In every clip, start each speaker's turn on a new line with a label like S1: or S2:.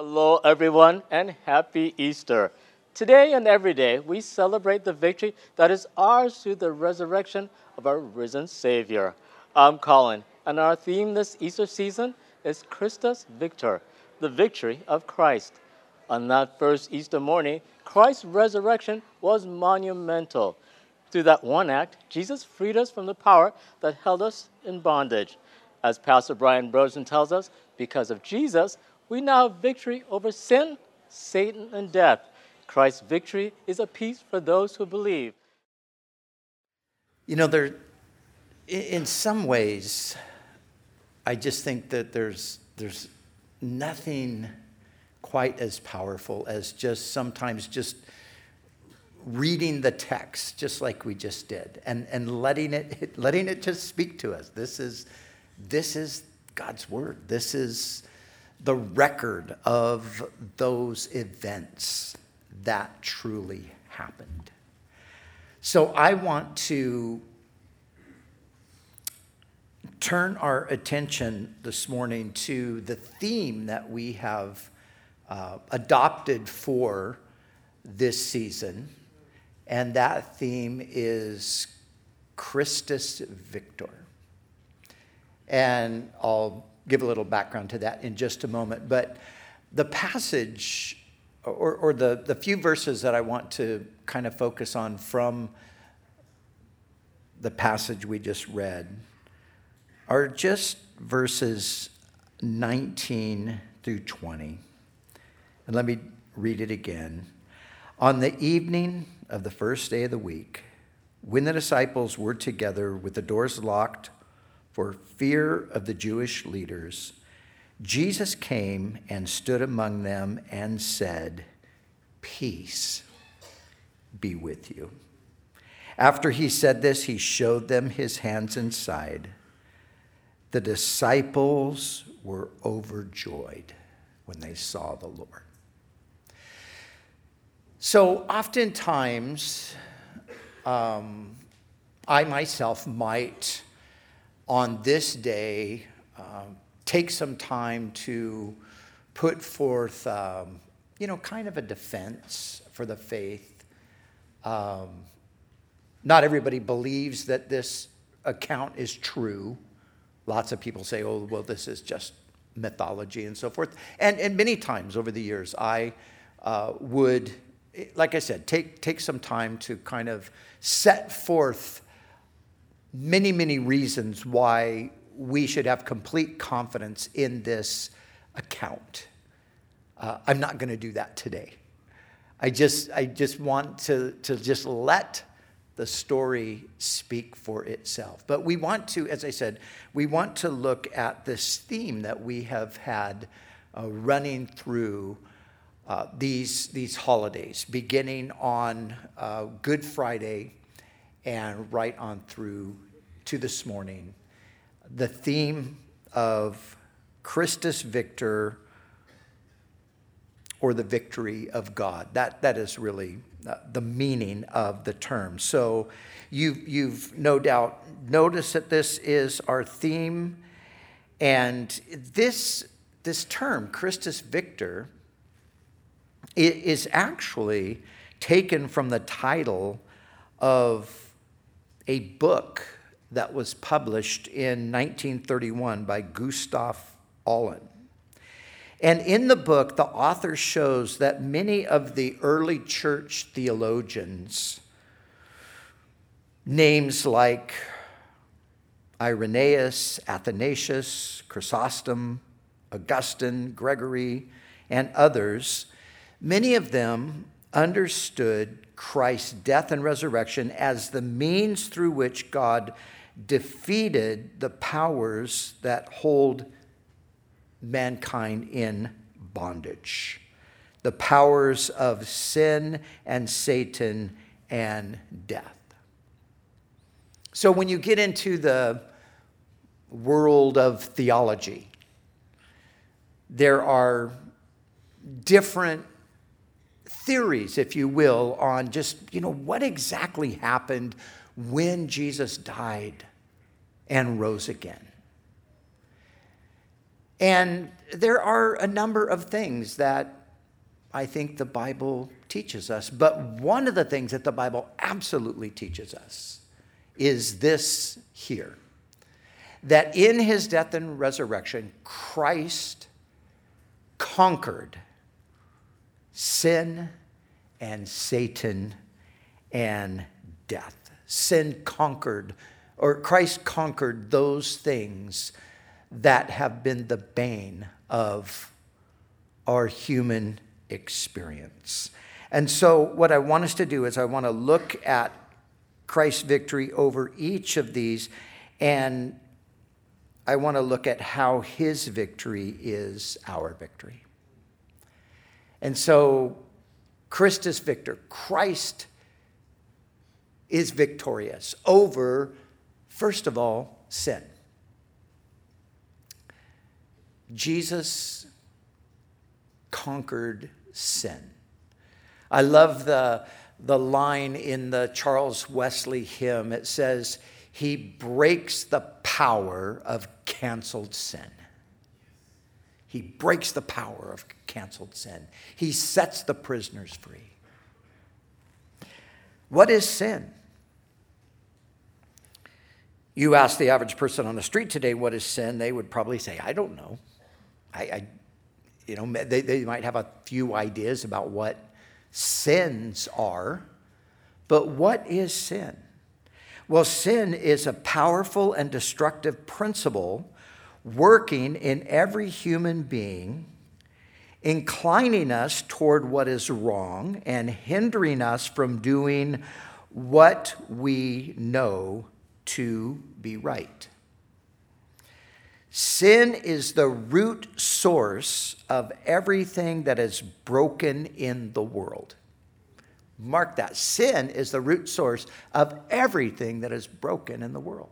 S1: Hello, everyone, and happy Easter. Today and every day, we celebrate the victory that is ours through the resurrection of our risen Savior. I'm Colin, and our theme this Easter season is Christus Victor, the victory of Christ. On that first Easter morning, Christ's resurrection was monumental. Through that one act, Jesus freed us from the power that held us in bondage. As Pastor Brian Brosen tells us, because of Jesus, we now have victory over sin, Satan, and death. Christ's victory is a peace for those who believe.
S2: You know, there, in some ways, I just think that there's, there's nothing quite as powerful as just sometimes just reading the text, just like we just did, and, and letting, it, letting it just speak to us. This is, this is God's word. This is the record of those events that truly happened. So I want to turn our attention this morning to the theme that we have uh, adopted for this season, and that theme is Christus Victor. And I'll give a little background to that in just a moment. But the passage, or, or the, the few verses that I want to kind of focus on from the passage we just read, are just verses 19 through 20. And let me read it again. On the evening of the first day of the week, when the disciples were together with the doors locked for fear of the Jewish leaders, Jesus came and stood among them and said, Peace be with you. After he said this, he showed them his hands and side. The disciples were overjoyed when they saw the Lord. So, oftentimes, um, I myself might on this day um, take some time to put forth, um, you know, kind of a defense for the faith. Um, not everybody believes that this account is true. Lots of people say, oh, well, this is just mythology and so forth. And, and many times over the years, I uh, would, like I said, take, take some time to kind of set forth many, many reasons why we should have complete confidence in this account. Uh, I'm not going to do that today. I just, I just want to, to just let the story speak for itself. But we want to, as I said, we want to look at this theme that we have had uh, running through uh, these, these holidays, beginning on uh, Good Friday and right on through to this morning. The theme of Christus Victor or the victory of God. That, that is really uh, the meaning of the term. So you've, you've no doubt noticed that this is our theme. And this, this term, Christus Victor, is actually taken from the title of a book that was published in 1931 by Gustav Aulén. And in the book, the author shows that many of the early church theologians, names like Irenaeus, Athanasius, Chrysostom, Augustine, Gregory, and others, many of them understood Christ's death and resurrection as the means through which God defeated the powers that hold mankind in bondage the powers of sin and Satan and death. So, when you get into the world of theology, there are different theories, if you will, on just, you know, what exactly happened when Jesus died and rose again. And there are a number of things that I think the Bible teaches us. But one of the things that the Bible absolutely teaches us is this here that in his death and resurrection, Christ conquered sin and Satan and death. Sin conquered, or Christ conquered those things that have been the bane of our human experience. And so, what I want us to do is, I want to look at Christ's victory over each of these, and I want to look at how his victory is our victory. And so, Christus victor, Christ is victorious over, first of all, sin. Jesus conquered sin. I love the, the line in the Charles Wesley hymn. It says, He breaks the power of canceled sin. He breaks the power of canceled sin. He sets the prisoners free. What is sin? You ask the average person on the street today what is sin, they would probably say, I don't know. I, I you know, they, they might have a few ideas about what sins are, but what is sin? Well, sin is a powerful and destructive principle working in every human being, inclining us toward what is wrong and hindering us from doing what we know to be right. Sin is the root source of everything that is broken in the world. Mark that. Sin is the root source of everything that is broken in the world.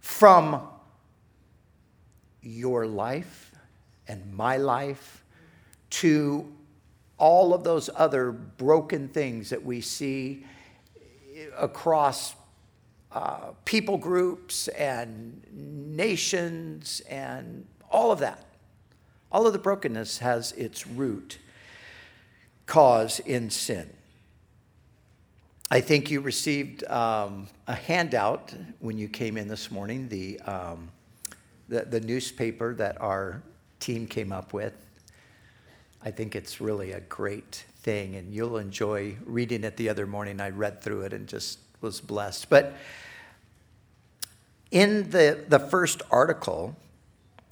S2: From your life and my life to all of those other broken things that we see across uh, people groups and nations and all of that. All of the brokenness has its root cause in sin. I think you received um, a handout when you came in this morning, the, um, the, the newspaper that our team came up with. I think it's really a great thing, and you'll enjoy reading it the other morning. I read through it and just was blessed. But in the, the first article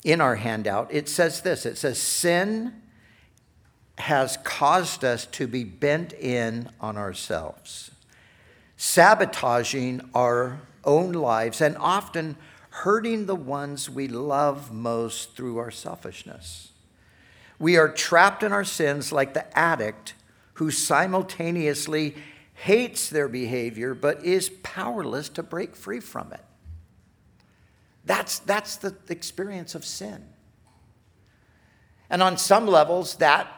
S2: in our handout, it says this it says, Sin has caused us to be bent in on ourselves, sabotaging our own lives and often hurting the ones we love most through our selfishness. We are trapped in our sins like the addict who simultaneously hates their behavior but is powerless to break free from it. That's, that's the experience of sin. And on some levels, that,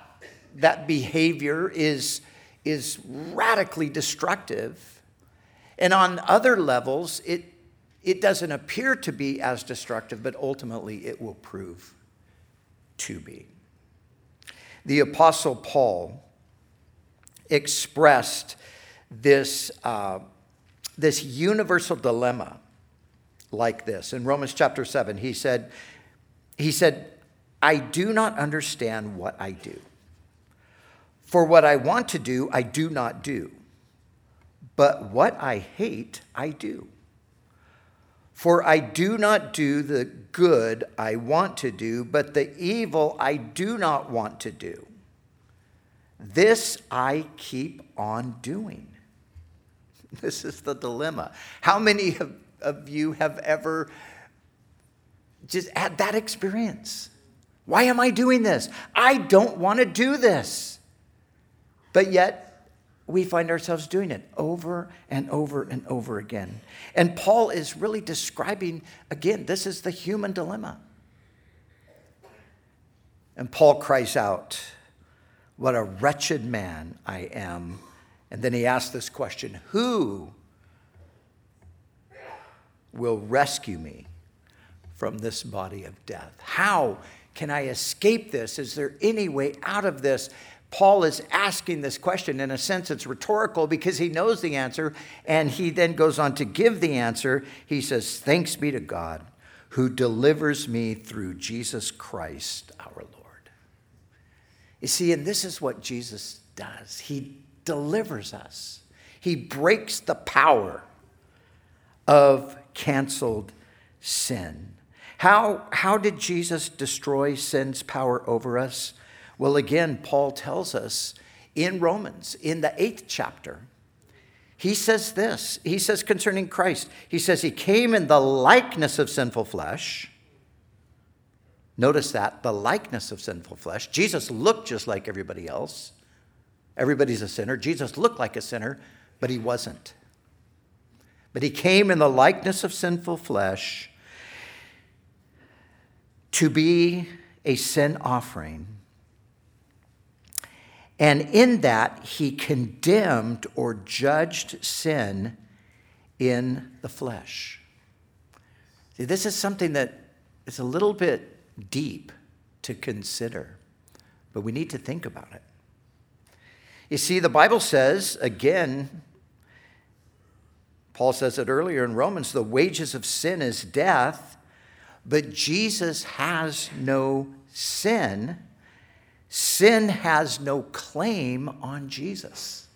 S2: that behavior is, is radically destructive. And on other levels, it, it doesn't appear to be as destructive, but ultimately it will prove to be. The Apostle Paul expressed this, uh, this universal dilemma like this. In Romans chapter 7, he said, he said, I do not understand what I do. For what I want to do, I do not do. But what I hate, I do. For I do not do the good I want to do, but the evil I do not want to do. This I keep on doing. This is the dilemma. How many of of you have ever just had that experience. Why am I doing this? I don't want to do this. But yet, we find ourselves doing it over and over and over again. And Paul is really describing, again, this is the human dilemma. And Paul cries out, What a wretched man I am. And then he asks this question Who will rescue me from this body of death? How can I escape this? Is there any way out of this? Paul is asking this question. In a sense, it's rhetorical because he knows the answer, and he then goes on to give the answer. He says, Thanks be to God who delivers me through Jesus Christ our Lord. You see, and this is what Jesus does He delivers us, He breaks the power of canceled sin. How, how did Jesus destroy sin's power over us? Well, again, Paul tells us in Romans, in the eighth chapter, he says this. He says concerning Christ, he says, He came in the likeness of sinful flesh. Notice that, the likeness of sinful flesh. Jesus looked just like everybody else. Everybody's a sinner. Jesus looked like a sinner, but he wasn't. But he came in the likeness of sinful flesh to be a sin offering and in that, he condemned or judged sin in the flesh. See, this is something that is a little bit deep to consider, but we need to think about it. You see, the Bible says, again, Paul says it earlier in Romans the wages of sin is death, but Jesus has no sin sin has no claim on Jesus.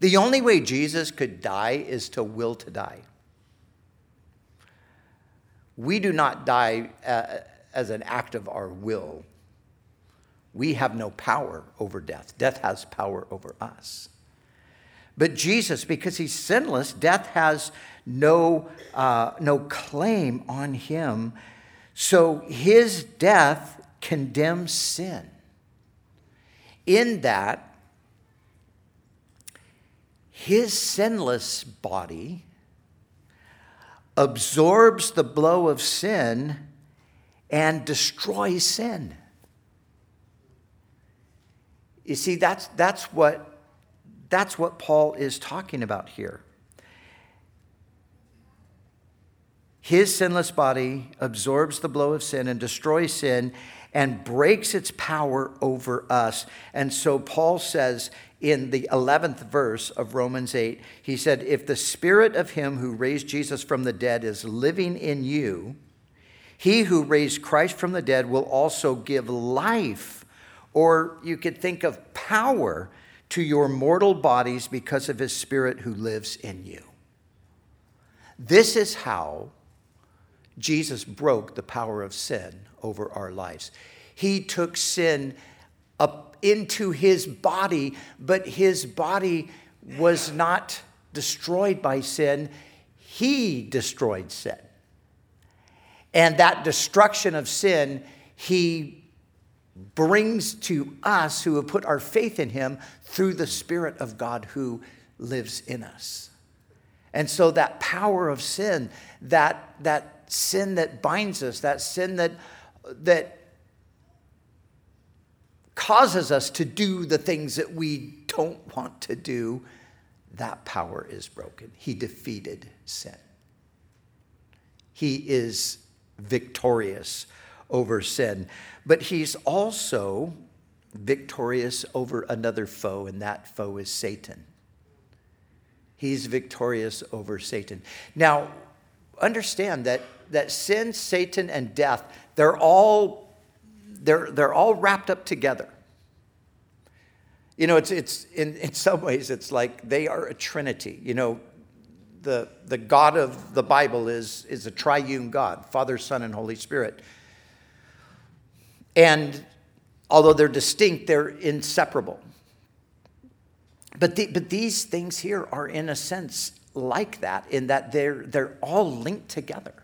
S2: The only way Jesus could die is to will to die. We do not die uh, as an act of our will. We have no power over death. Death has power over us. But Jesus, because he's sinless, death has no, uh, no claim on him. So his death condemns sin. In that, his sinless body absorbs the blow of sin and destroys sin. You see, that's, that's, what, that's what Paul is talking about here. His sinless body absorbs the blow of sin and destroys sin, and breaks its power over us. And so Paul says in the 11th verse of Romans 8, he said, If the spirit of him who raised Jesus from the dead is living in you, he who raised Christ from the dead will also give life, or you could think of power, to your mortal bodies because of his spirit who lives in you. This is how Jesus broke the power of sin over our lives. He took sin up into his body, but his body was not destroyed by sin. He destroyed sin. And that destruction of sin, he brings to us who have put our faith in him through the Spirit of God who lives in us. And so that power of sin, that, that sin that binds us, that sin that that causes us to do the things that we don't want to do, that power is broken. He defeated sin. He is victorious over sin, but he's also victorious over another foe, and that foe is Satan. He's victorious over Satan. Now, understand that, that sin, Satan, and death they're all, they're, they're all wrapped up together. You know, it's, it's in, in some ways, it's like they are a trinity. You know, the, the God of the Bible is, is a triune God Father, Son, and Holy Spirit. And although they're distinct, they're inseparable. But, the, but these things here are, in a sense, like that, in that they're, they're all linked together.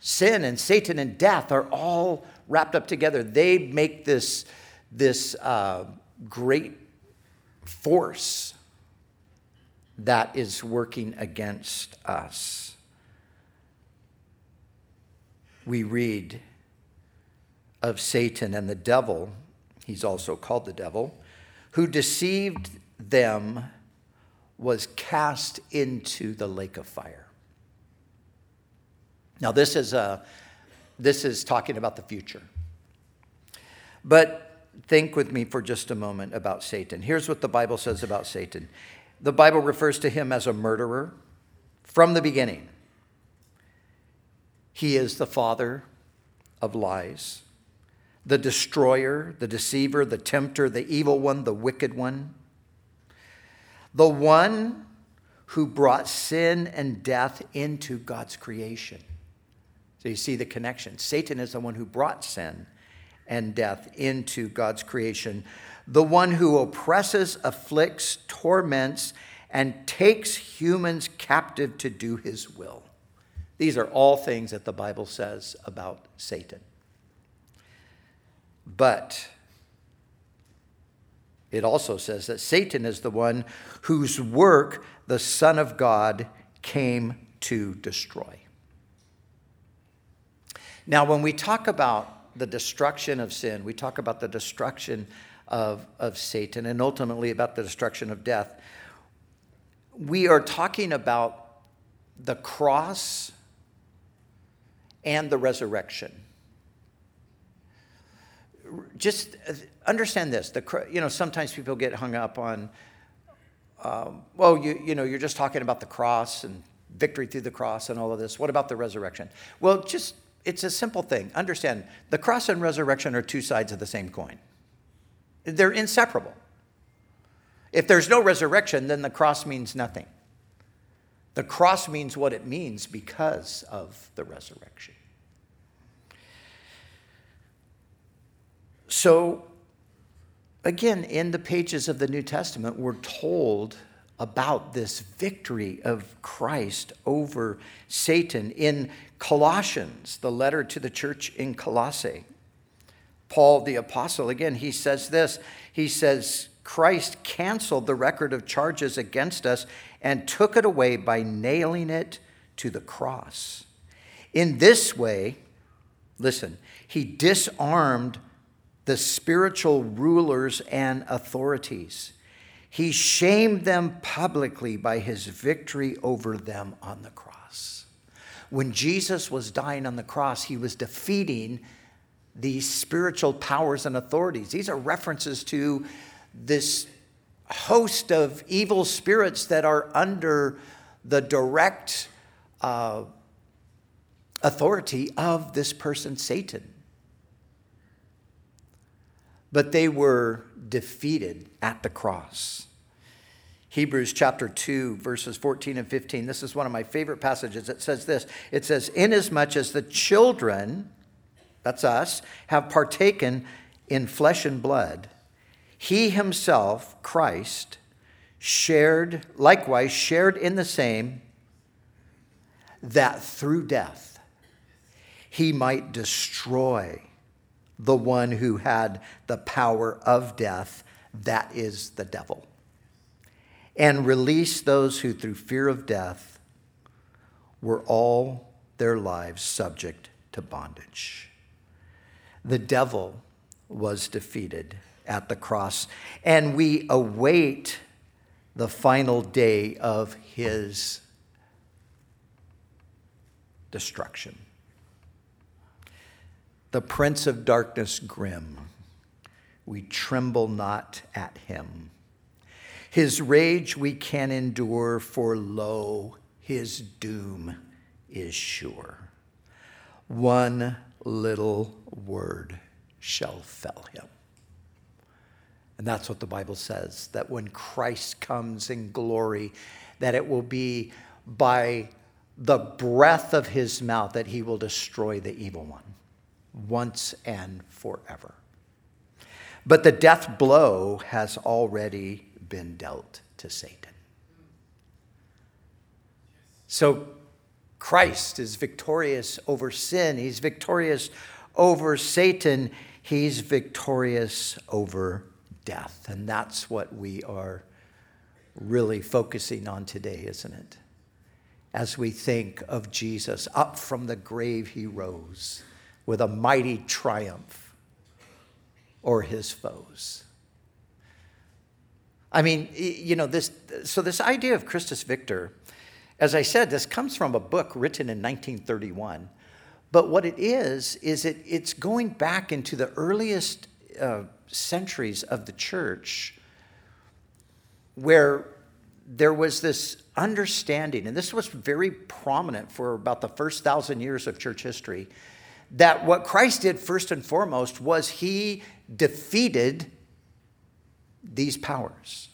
S2: Sin and Satan and death are all wrapped up together. They make this, this uh, great force that is working against us. We read of Satan and the devil, he's also called the devil, who deceived them was cast into the lake of fire. Now, this is, a, this is talking about the future. But think with me for just a moment about Satan. Here's what the Bible says about Satan the Bible refers to him as a murderer from the beginning. He is the father of lies, the destroyer, the deceiver, the tempter, the evil one, the wicked one, the one who brought sin and death into God's creation. So you see the connection. Satan is the one who brought sin and death into God's creation, the one who oppresses, afflicts, torments, and takes humans captive to do his will. These are all things that the Bible says about Satan. But it also says that Satan is the one whose work the Son of God came to destroy. Now, when we talk about the destruction of sin, we talk about the destruction of, of Satan, and ultimately about the destruction of death. We are talking about the cross and the resurrection. Just understand this. The, you know, sometimes people get hung up on, um, well, you, you know, you're just talking about the cross and victory through the cross and all of this. What about the resurrection? Well, just it's a simple thing. Understand, the cross and resurrection are two sides of the same coin. They're inseparable. If there's no resurrection, then the cross means nothing. The cross means what it means because of the resurrection. So, again, in the pages of the New Testament, we're told about this victory of Christ over Satan. In Colossians, the letter to the church in Colossae, Paul the apostle, again, he says this. He says, Christ canceled the record of charges against us and took it away by nailing it to the cross. In this way, listen, he disarmed the spiritual rulers and authorities he shamed them publicly by his victory over them on the cross. When Jesus was dying on the cross, he was defeating these spiritual powers and authorities. These are references to this host of evil spirits that are under the direct uh, authority of this person, Satan. But they were defeated at the cross. Hebrews chapter 2, verses 14 and 15. This is one of my favorite passages. It says this It says, Inasmuch as the children, that's us, have partaken in flesh and blood, he himself, Christ, shared, likewise, shared in the same, that through death he might destroy the one who had the power of death, that is the devil, and release those who, through fear of death, were all their lives subject to bondage. The devil was defeated at the cross, and we await the final day of his destruction the prince of darkness grim. We tremble not at him. His rage we can endure, for lo, his doom is sure. One little word shall fell him. And that's what the Bible says that when Christ comes in glory, that it will be by the breath of his mouth that he will destroy the evil one once and forever. But the death blow has already been dealt to Satan. So Christ is victorious over sin, he's victorious over Satan, he's victorious over death. And that's what we are really focusing on today, isn't it? As we think of Jesus, up from the grave he rose with a mighty triumph or his foes. I mean, you know, this, so this idea of Christus Victor, As I said, this comes from a book written in 1931. But what it is, is it, it's going back into the earliest uh, centuries of the church where there was this understanding, and this was very prominent for about the first thousand years of church history, that what Christ did first and foremost was he defeated these powers.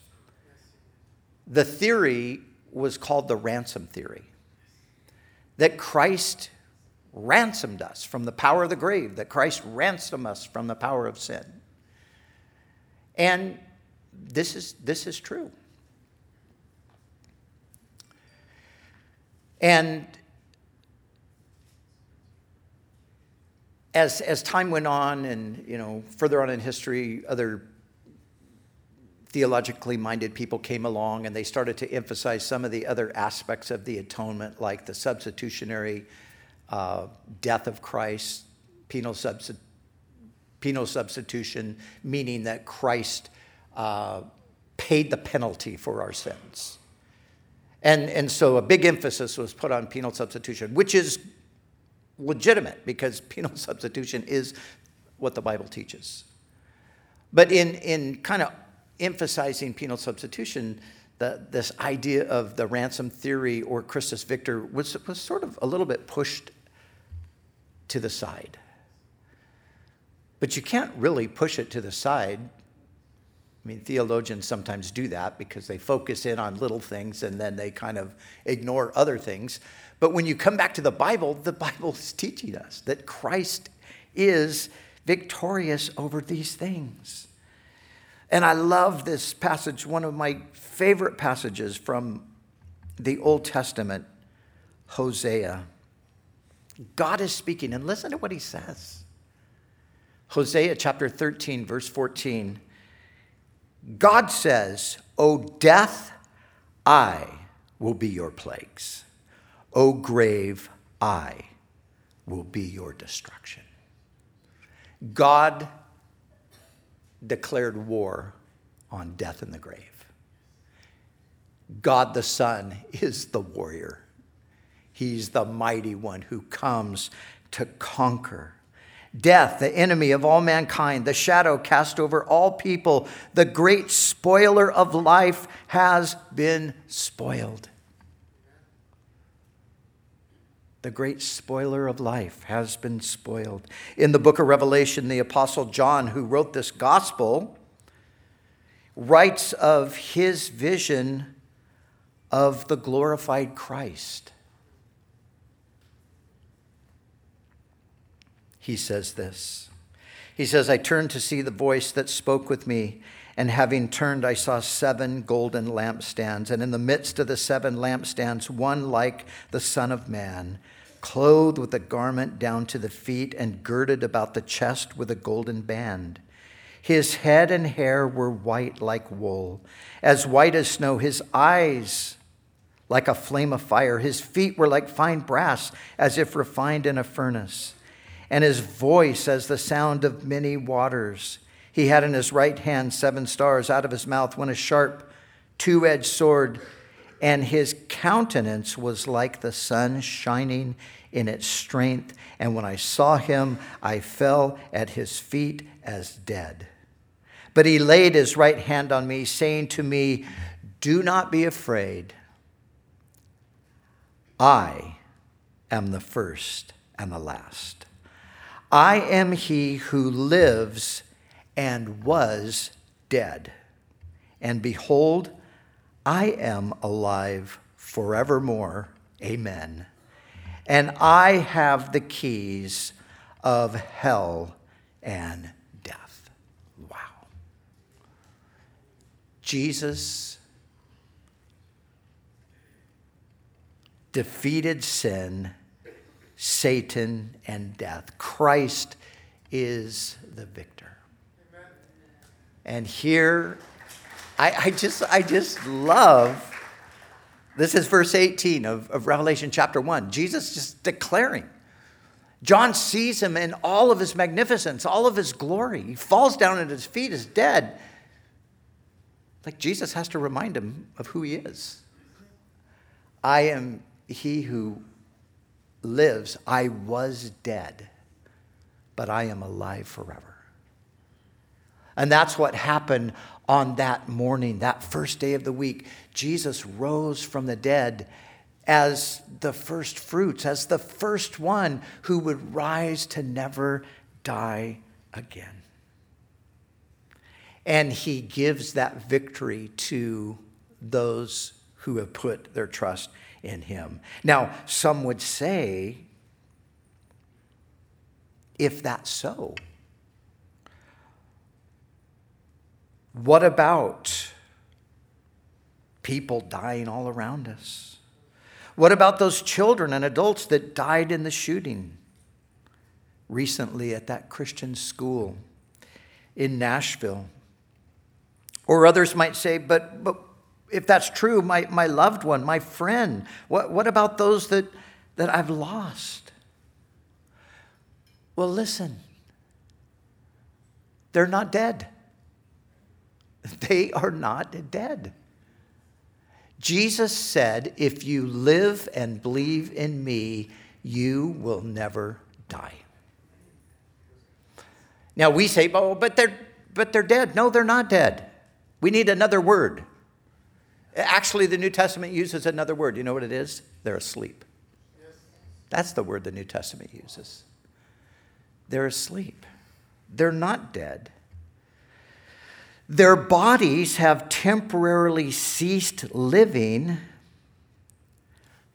S2: The theory was called the ransom theory that Christ ransomed us from the power of the grave, that Christ ransomed us from the power of sin. And this is, this is true. And as, as time went on and you know further on in history other theologically minded people came along and they started to emphasize some of the other aspects of the atonement like the substitutionary uh, death of christ penal, penal substitution meaning that christ uh, paid the penalty for our sins. And, and so a big emphasis was put on penal substitution which is legitimate because penal substitution is what the Bible teaches. But in, in kind of emphasizing penal substitution, the, this idea of the ransom theory or Christus Victor was, was sort of a little bit pushed to the side. But you can't really push it to the side. I mean, theologians sometimes do that because they focus in on little things and then they kind of ignore other things. But when you come back to the Bible, the Bible is teaching us that Christ is victorious over these things. And I love this passage, one of my favorite passages from the Old Testament, Hosea. God is speaking, and listen to what he says. Hosea chapter 13, verse 14. God says, O death, I will be your plagues. O grave, I will be your destruction. God declared war on death and the grave. God the Son is the warrior. He's the mighty one who comes to conquer. Death, the enemy of all mankind, the shadow cast over all people, the great spoiler of life has been spoiled. The great spoiler of life has been spoiled. In the book of Revelation, the Apostle John, who wrote this gospel, writes of his vision of the glorified Christ. He says this He says, I turned to see the voice that spoke with me. And having turned, I saw seven golden lampstands, and in the midst of the seven lampstands, one like the Son of Man clothed with a garment down to the feet and girded about the chest with a golden band. His head and hair were white like wool, as white as snow. His eyes like a flame of fire. His feet were like fine brass, as if refined in a furnace. And his voice as the sound of many waters. He had in his right hand seven stars. Out of his mouth went a sharp, two edged sword and his countenance was like the sun shining in its strength. And when I saw him, I fell at his feet as dead. But he laid his right hand on me, saying to me, Do not be afraid. I am the first and the last. I am he who lives and was dead. And behold, I am alive forevermore. Amen. And I have the keys of hell and death. Wow. Jesus defeated sin, Satan, and death. Christ is the victor. Amen. And here I, I, just, I just love this is verse 18 of, of Revelation chapter 1. Jesus just declaring. John sees him in all of his magnificence, all of his glory. He falls down at his feet, is dead. Like Jesus has to remind him of who he is. I am he who lives. I was dead, but I am alive forever. And that's what happened on that morning, that first day of the week. Jesus rose from the dead as the first fruits, as the first one who would rise to never die again. And he gives that victory to those who have put their trust in him. Now, some would say, if that's so, what about people dying all around us? What about those children and adults that died in the shooting recently at that Christian school in Nashville? Or others might say, but, but if that's true, my, my loved one, my friend, what, what about those that, that I've lost? Well, listen, they're not dead. They are not dead. Jesus said, If you live and believe in me, you will never die. Now we say, oh, but they're, but they're dead. No, they're not dead. We need another word. Actually, the New Testament uses another word. You know what it is? They're asleep. That's the word the New Testament uses. They're asleep. They're not dead. Their bodies have temporarily ceased living,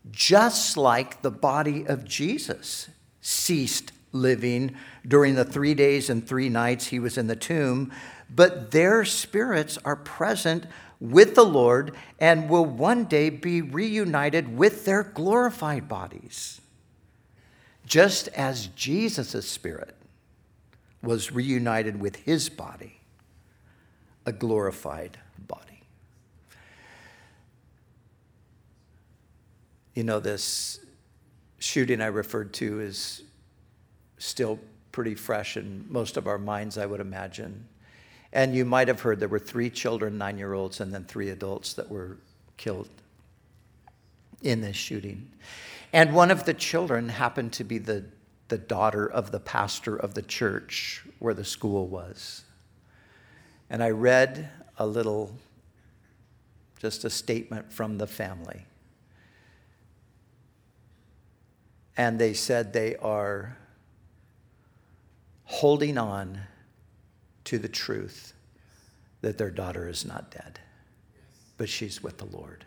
S2: just like the body of Jesus ceased living during the three days and three nights he was in the tomb. But their spirits are present with the Lord and will one day be reunited with their glorified bodies, just as Jesus' spirit was reunited with his body a glorified body. You know, this shooting I referred to is still pretty fresh in most of our minds, I would imagine. And you might have heard there were three children, nine year olds, and then three adults that were killed in this shooting. And one of the children happened to be the, the daughter of the pastor of the church where the school was. And I read a little, just a statement from the family. And they said they are holding on to the truth that their daughter is not dead, but she's with the Lord.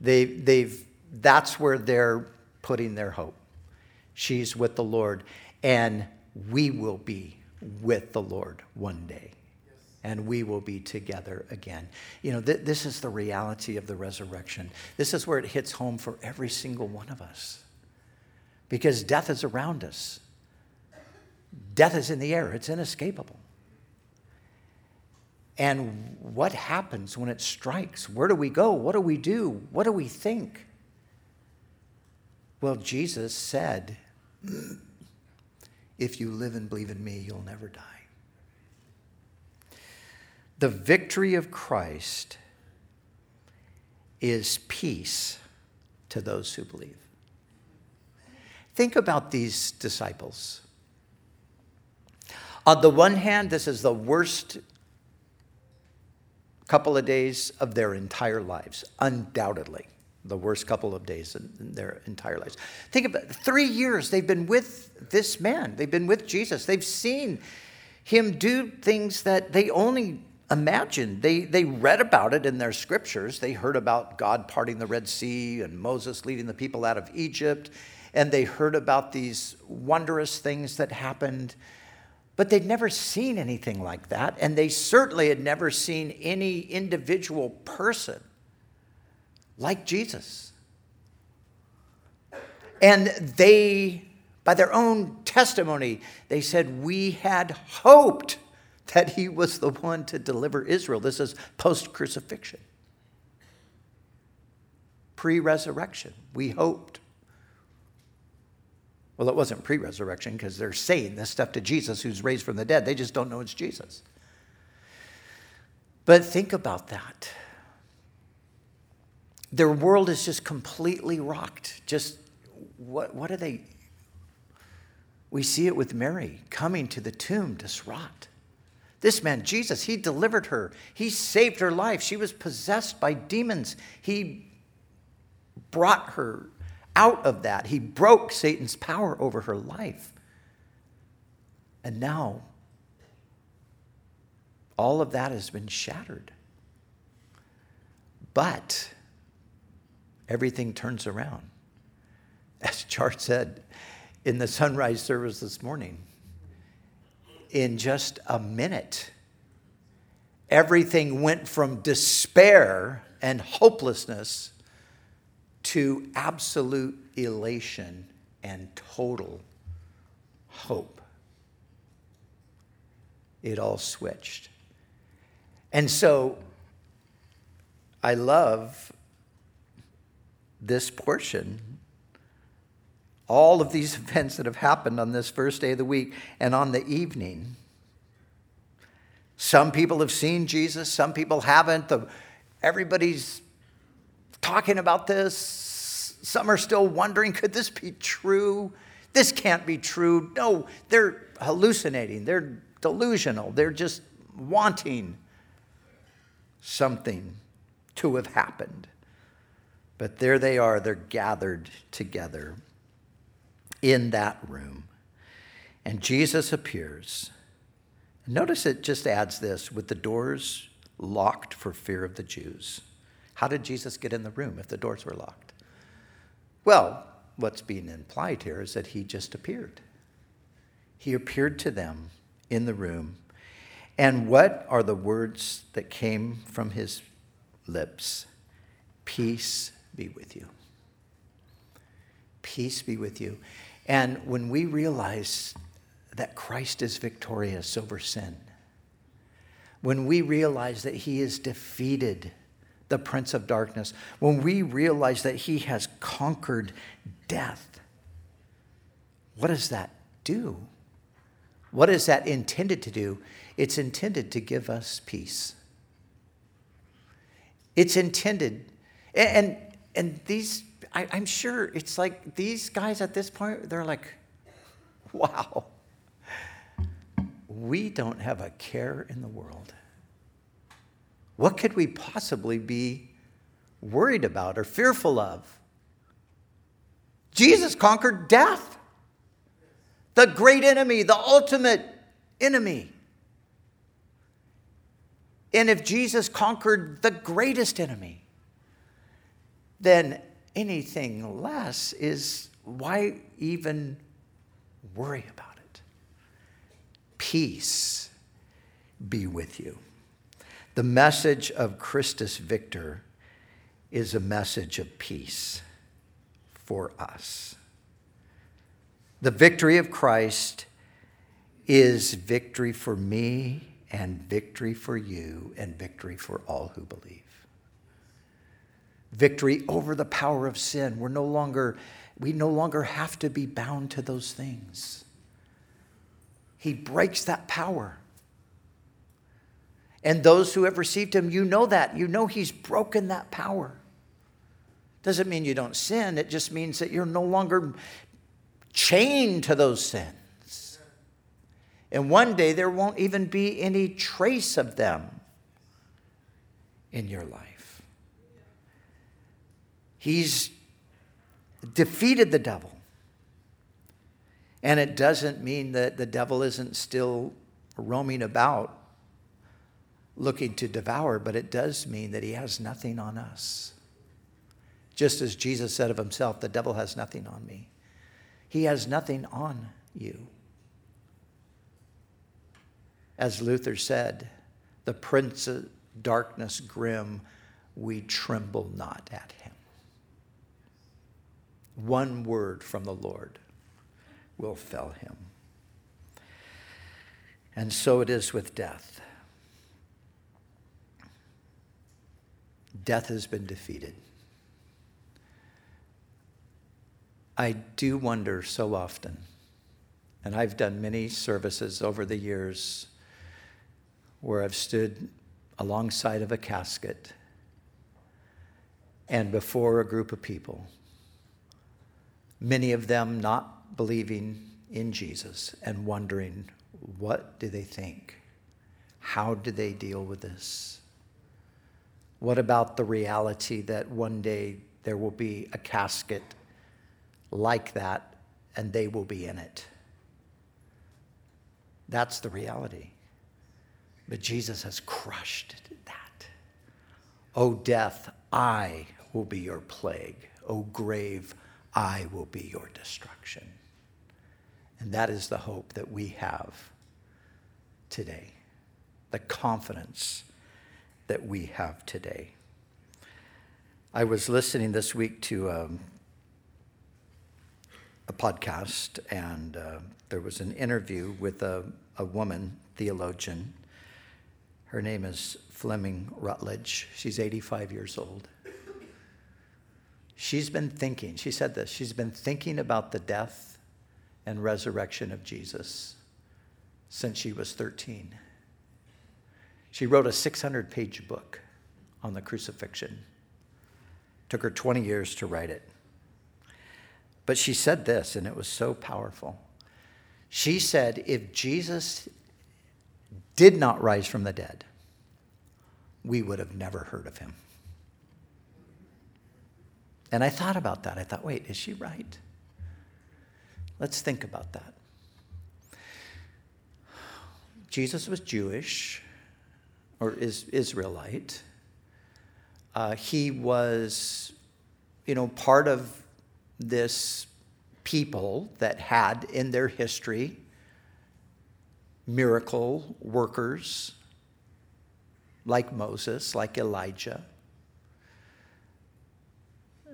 S2: They, they've, that's where they're putting their hope. She's with the Lord, and we will be with the Lord one day and we will be together again. You know, th- this is the reality of the resurrection. This is where it hits home for every single one of us. Because death is around us, death is in the air, it's inescapable. And what happens when it strikes? Where do we go? What do we do? What do we think? Well, Jesus said, If you live and believe in me, you'll never die. The victory of Christ is peace to those who believe. Think about these disciples. On the one hand, this is the worst couple of days of their entire lives, undoubtedly. The worst couple of days in, their entire lives. Think about it. three years they've been with this man. They've been with Jesus. They've seen him do things that they only imagine. They, they read about it in their scriptures. They heard about God parting the Red Sea and Moses leading the people out of Egypt, and they heard about these wondrous things that happened. But they'd never seen anything like that, and they certainly had never seen any individual person like Jesus. And they, by their own testimony, they said, We had hoped that he was the one to deliver Israel. This is post crucifixion, pre resurrection. We hoped. Well, it wasn't pre resurrection because they're saying this stuff to Jesus who's raised from the dead. They just don't know it's Jesus. But think about that. their world is just completely rocked. Just what, what are they? We see it with Mary coming to the tomb distraught. This man, Jesus, he delivered her. He saved her life. She was possessed by demons. He brought her out of that. He broke Satan's power over her life. And now, all of that has been shattered. But everything turns around. As Char said in the sunrise service this morning, in just a minute, everything went from despair and hopelessness to absolute elation and total hope. It all switched. And so I love this portion. All of these events that have happened on this first day of the week and on the evening. Some people have seen Jesus, some people haven't. The, everybody's talking about this. Some are still wondering could this be true? This can't be true. No, they're hallucinating, they're delusional, they're just wanting something to have happened. But there they are, they're gathered together in that room. And Jesus appears. Notice it just adds this with the doors locked for fear of the Jews. How did Jesus get in the room if the doors were locked? Well, what's being implied here is that he just appeared. He appeared to them in the room. And what are the words that came from his lips? Peace be with you. Peace be with you. And when we realize that Christ is victorious over sin, when we realize that he has defeated the prince of darkness, when we realize that he has conquered death, what does that do? What is that intended to do? It's intended to give us peace. It's intended, and and these, I, I'm sure it's like these guys at this point, they're like, wow, we don't have a care in the world. What could we possibly be worried about or fearful of? Jesus conquered death, the great enemy, the ultimate enemy. And if Jesus conquered the greatest enemy, then anything less is why even worry about it? Peace be with you. The message of Christus Victor is a message of peace for us. The victory of Christ is victory for me and victory for you and victory for all who believe victory over the power of sin. We're no longer, we no longer have to be bound to those things. He breaks that power. And those who have received him, you know that. You know he's broken that power. Doesn't mean you don't sin, it just means that you're no longer chained to those sins. And one day there won't even be any trace of them in your life. He's defeated the devil. And it doesn't mean that the devil isn't still roaming about looking to devour, but it does mean that he has nothing on us. Just as Jesus said of himself, the devil has nothing on me. He has nothing on you. As Luther said, the prince of darkness grim, we tremble not at him. One word from the Lord will fell him. And so it is with death. Death has been defeated. I do wonder so often, and I've done many services over the years where I've stood alongside of a casket and before a group of people, many of them not believing in Jesus and wondering what do they think? How do they deal with this? What about the reality that one day there will be a casket like that and they will be in it? That's the reality. But Jesus has crushed that. O death, I will be your plague. O grave, I will be your destruction. And that is the hope that we have today, the confidence that we have today. I was listening this week to um, a podcast, and uh, there was an interview with a, a woman theologian. Her name is Fleming Rutledge. She's 85 years old. She's been thinking, she said this, she's been thinking about the death and resurrection of Jesus since she was 13. She wrote a 600 page book on the crucifixion. Took her 20 years to write it. But she said this, and it was so powerful. She said, if Jesus did not rise from the dead, we would have never heard of him. And I thought about that. I thought, wait, is she right? Let's think about that. Jesus was Jewish or is Israelite. Uh, he was, you know, part of this people that had in their history miracle workers like Moses, like Elijah.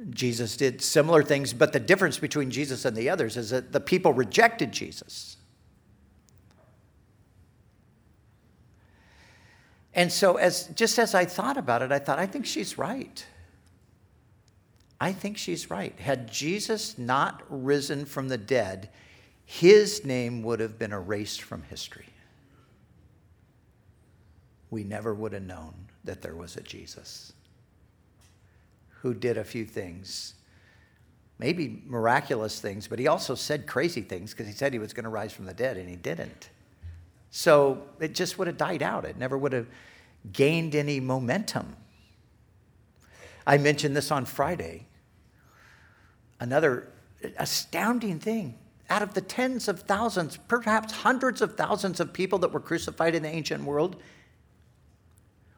S2: Jesus did similar things, but the difference between Jesus and the others is that the people rejected Jesus. And so, as, just as I thought about it, I thought, I think she's right. I think she's right. Had Jesus not risen from the dead, his name would have been erased from history. We never would have known that there was a Jesus who did a few things, maybe miraculous things, but he also said crazy things because he said he was going to rise from the dead and he didn't. So it just would have died out. It never would have gained any momentum. I mentioned this on Friday. Another astounding thing out of the tens of thousands, perhaps hundreds of thousands of people that were crucified in the ancient world,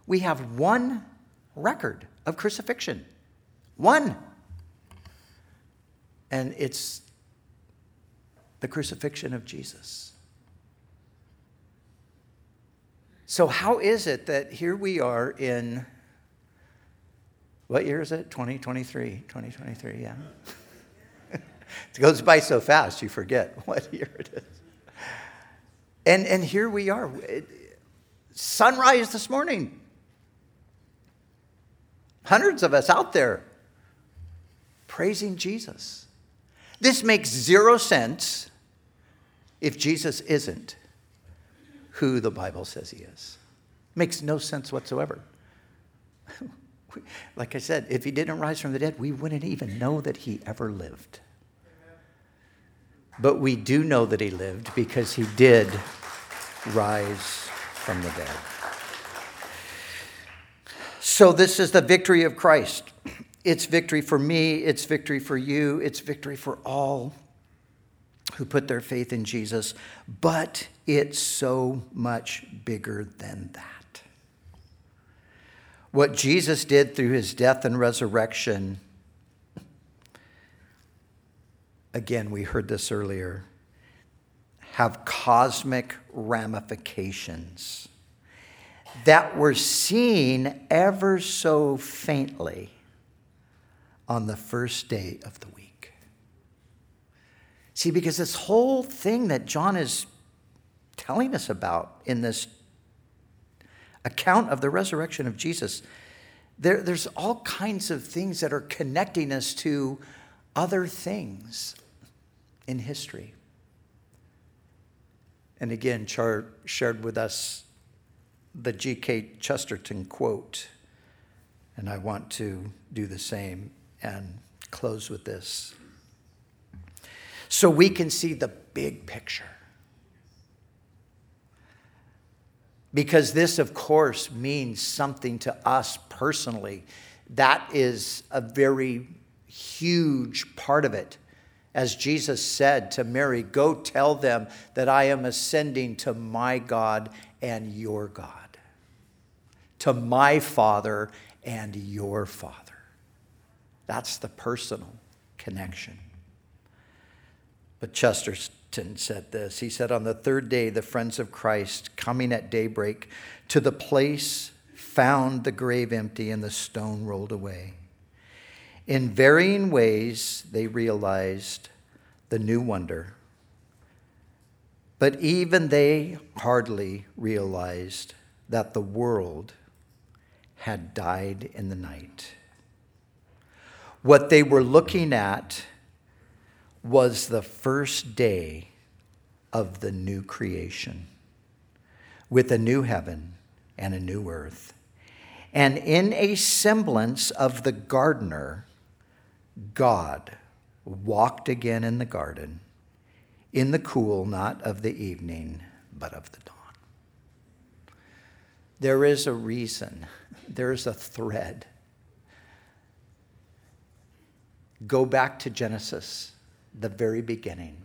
S2: we have one record of crucifixion. One. And it's the crucifixion of Jesus. So, how is it that here we are in what year is it? 2023. 2023, yeah. it goes by so fast, you forget what year it is. And, and here we are. Sunrise this morning. Hundreds of us out there praising Jesus. This makes zero sense if Jesus isn't who the Bible says he is. Makes no sense whatsoever. like I said, if he didn't rise from the dead, we wouldn't even know that he ever lived. But we do know that he lived because he did rise from the dead. So, this is the victory of Christ. It's victory for me, it's victory for you, it's victory for all who put their faith in Jesus, but it's so much bigger than that. What Jesus did through his death and resurrection, again, we heard this earlier, have cosmic ramifications that were seen ever so faintly on the first day of the week. See, because this whole thing that John is telling us about in this account of the resurrection of Jesus, there, there's all kinds of things that are connecting us to other things in history. And again, Char shared with us the G.K. Chesterton quote And I want to do the same and close with this. So we can see the big picture. Because this, of course, means something to us personally. That is a very huge part of it. As Jesus said to Mary, Go tell them that I am ascending to my God and your God, to my Father and your Father. That's the personal connection. But Chesterton said this. He said, On the third day, the friends of Christ, coming at daybreak to the place, found the grave empty and the stone rolled away. In varying ways, they realized the new wonder. But even they hardly realized that the world had died in the night. What they were looking at was the first day of the new creation with a new heaven and a new earth. And in a semblance of the gardener, God walked again in the garden in the cool, not of the evening, but of the dawn. There is a reason, there is a thread. Go back to Genesis, the very beginning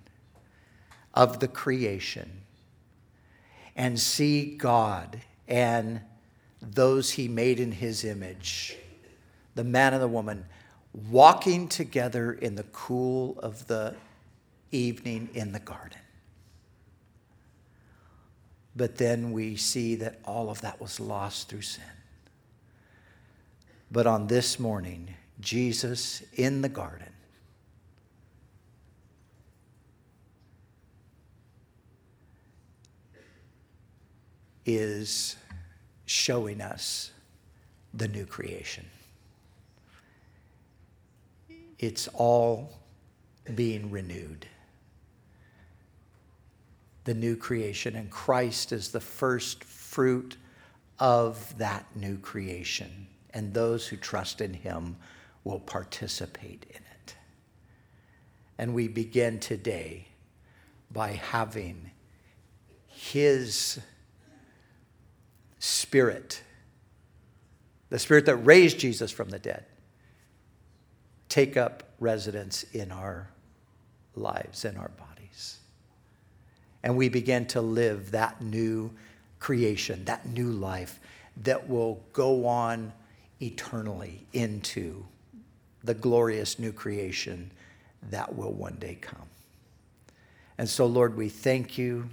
S2: of the creation, and see God and those he made in his image, the man and the woman walking together in the cool of the evening in the garden. But then we see that all of that was lost through sin. But on this morning, Jesus in the garden. Is showing us the new creation. It's all being renewed. The new creation, and Christ is the first fruit of that new creation, and those who trust in him will participate in it. And we begin today by having his spirit, the spirit that raised Jesus from the dead take up residence in our lives, in our bodies. And we begin to live that new creation, that new life that will go on eternally into the glorious new creation that will one day come. And so, Lord, we thank you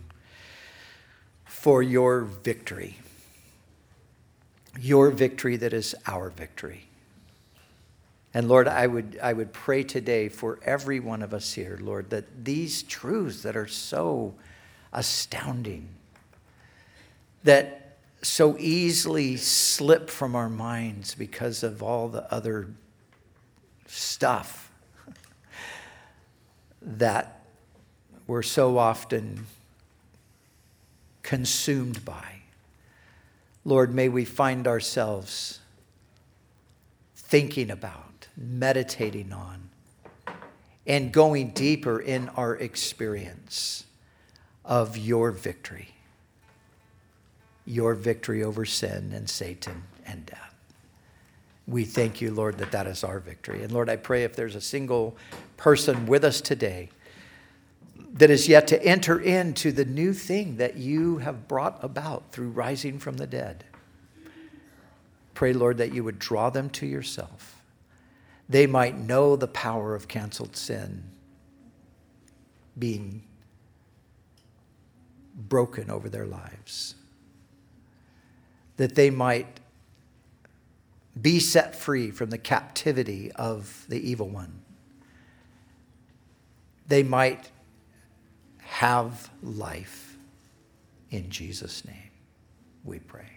S2: for your victory, your victory that is our victory. And Lord, I would, I would pray today for every one of us here, Lord, that these truths that are so astounding, that so easily slip from our minds because of all the other stuff that we're so often consumed by. Lord, may we find ourselves thinking about meditating on, and going deeper in our experience of your victory. Your victory over sin and Satan and death. We thank you, Lord, that that is our victory. And Lord, I pray if there's a single person with us today that is yet to enter into the new thing that you have brought about through rising from the dead, pray, Lord, that you would draw them to yourself they might know the power of canceled sin being broken over their lives. That they might be set free from the captivity of the evil one. They might have life in Jesus' name, we pray.